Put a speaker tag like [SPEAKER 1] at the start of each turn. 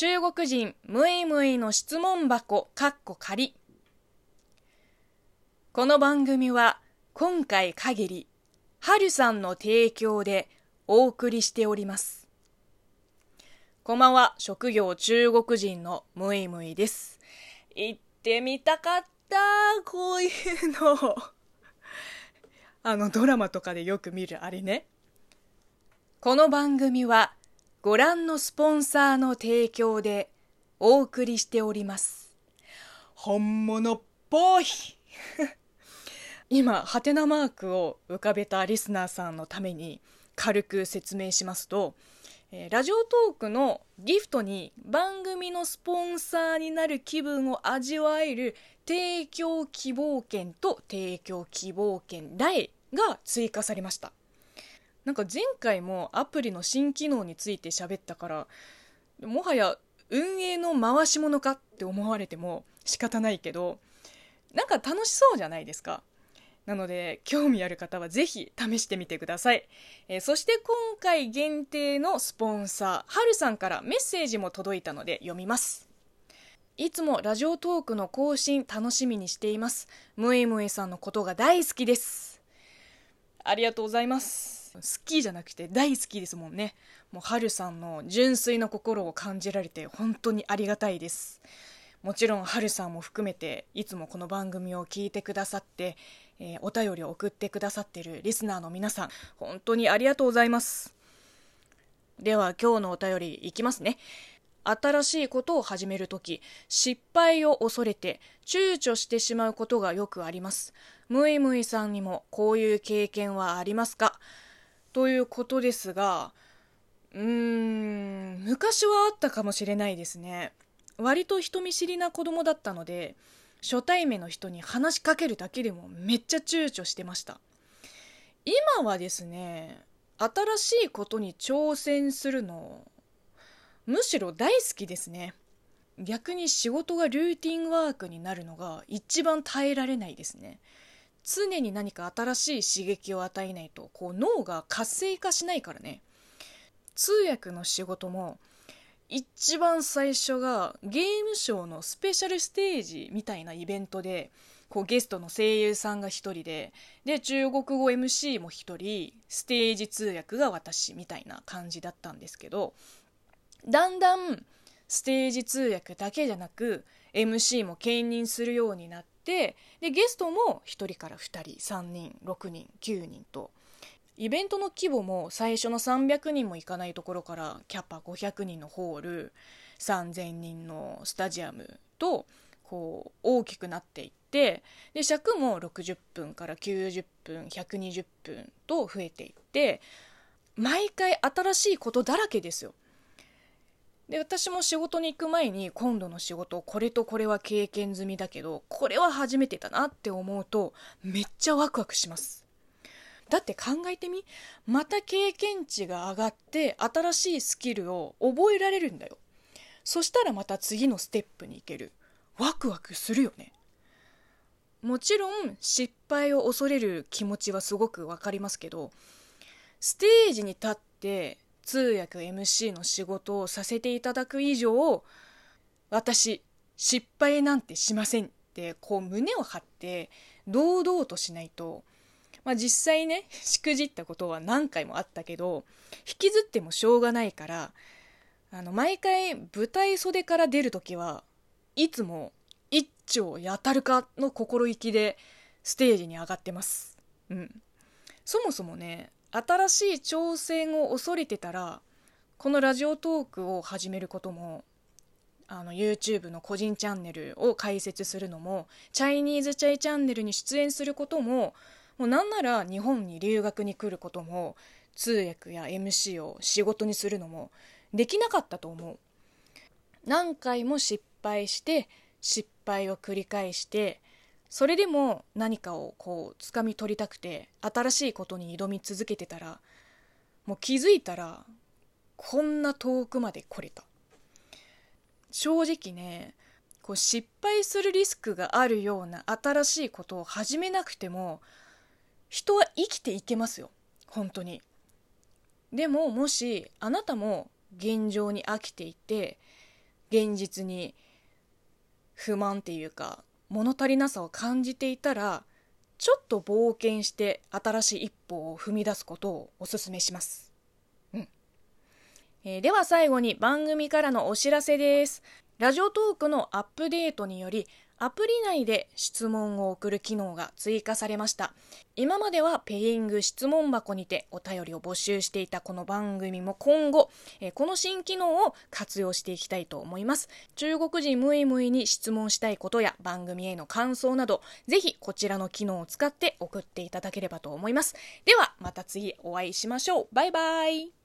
[SPEAKER 1] 中国人ムイムイの質問箱かっこ仮。この番組は今回限りはるさんの提供でお送りしております。こんばんは職業中国人のムイムイです。行ってみたかったこういうの。あのドラマとかでよく見るあれね。この番組はご覧のスポンサーの提供でお送りしております。本物っぽい。今ハテナマークを浮かべたリスナーさんのために軽く説明しますと、えーラジオトークのギフトに番組のスポンサーになる気分を味わえる提供希望券と提供希望券代が追加されましたなんか前回もアプリの新機能について喋ったからもはや運営の回し物かって思われても仕方ないけどなんか楽しそうじゃないですか。なので興味ある方はぜひ試してみてください、えーそして今回限定のスポンサーはるさんからメッセージも届いたので読みます。いつもラジオトークの更新楽しみにしています。ムエムエさんのことが大好きです。ありがとうございます。好きじゃなくて大好きですもんね。もうはるさんの純粋な心を感じられて本当にありがたいです。もちろんはるさんも含めていつもこの番組を聞いてくださって、えーお便りを送ってくださってるリスナーの皆さん本当にありがとうございます。では今日のお便りいきますね。新しいことを始めるとき失敗を恐れて躊躇してしまうことがよくあります。ムイムイさんにもこういう経験はありますか？ということですがうーん昔はあったかもしれないですね。割と人見知りな子供だったので初対面の人に話しかけるだけでもめっちゃ躊躇してました。今はですね新しいことに挑戦するのむしろ大好きですね。逆に仕事がルーティンワークになるのが一番耐えられないですね。常に何か新しい刺激を与えないとこう脳が活性化しないからね。通訳の仕事も一番最初がゲームショーのスペシャルステージみたいなイベントでこうゲストの声優さんが一人でで中国語 MC も一人ステージ通訳が私みたいな感じだったんですけどだんだんステージ通訳だけじゃなく MC も兼任するようになってでゲストも1人から2人3人6人9人とイベントの規模も最初の300人もいかないところからキャパ500人のホール3000人のスタジアムとこう大きくなっていってで尺も60分から90分120分と増えていって毎回新しいことだらけですよ。で私も仕事に行く前に今度の仕事これとこれは経験済みだけどこれは初めてだなって思うとめっちゃワクワクします。だって考えてみまた経験値が上がって新しいスキルを覚えられるんだよ。そしたらまた次のステップに行ける。ワクワクするよね。もちろん失敗を恐れる気持ちはすごくわかりますけどステージに立って通訳 MC の仕事をさせていただく以上私失敗なんてしませんってこう胸を張って堂々としないと、まあ、実際ね しくじったことは何回もあったけど引きずってもしょうがないからあの毎回舞台袖から出る時はいつも一丁やたるかの心意気でステージに上がってます。うん、そもそもね新しい挑戦を恐れてたらこのラジオトークを始めることもあの YouTube の個人チャンネルを開設するのもチャイニーズチャイチャンネルに出演することももうなんなら日本に留学に来ることも通訳や MC を仕事にするのもできなかったと思う。何回も失敗して失敗を繰り返してそれでも何かをこう掴み取りたくて新しいことに挑み続けてたらもう気づいたらこんな遠くまで来れた。正直ねこう失敗するリスクがあるような新しいことを始めなくても人は生きていけますよ。本当に。でももしあなたも現状に飽きていて現実に不満っていうか物足りなさを感じていたらちょっと冒険して新しい一歩を踏み出すことをお勧めします。うんえー、では最後に番組からのお知らせです。ラジオトークのアップデートによりアプリ内で質問を送る機能が追加されました。今まではペイング質問箱にてお便りを募集していたこの番組も今後、えこの新機能を活用していきたいと思います。中国人ムイムイに質問したいことや番組への感想など、ぜひこちらの機能を使って送っていただければと思います。ではまた次お会いしましょう。バイバイ。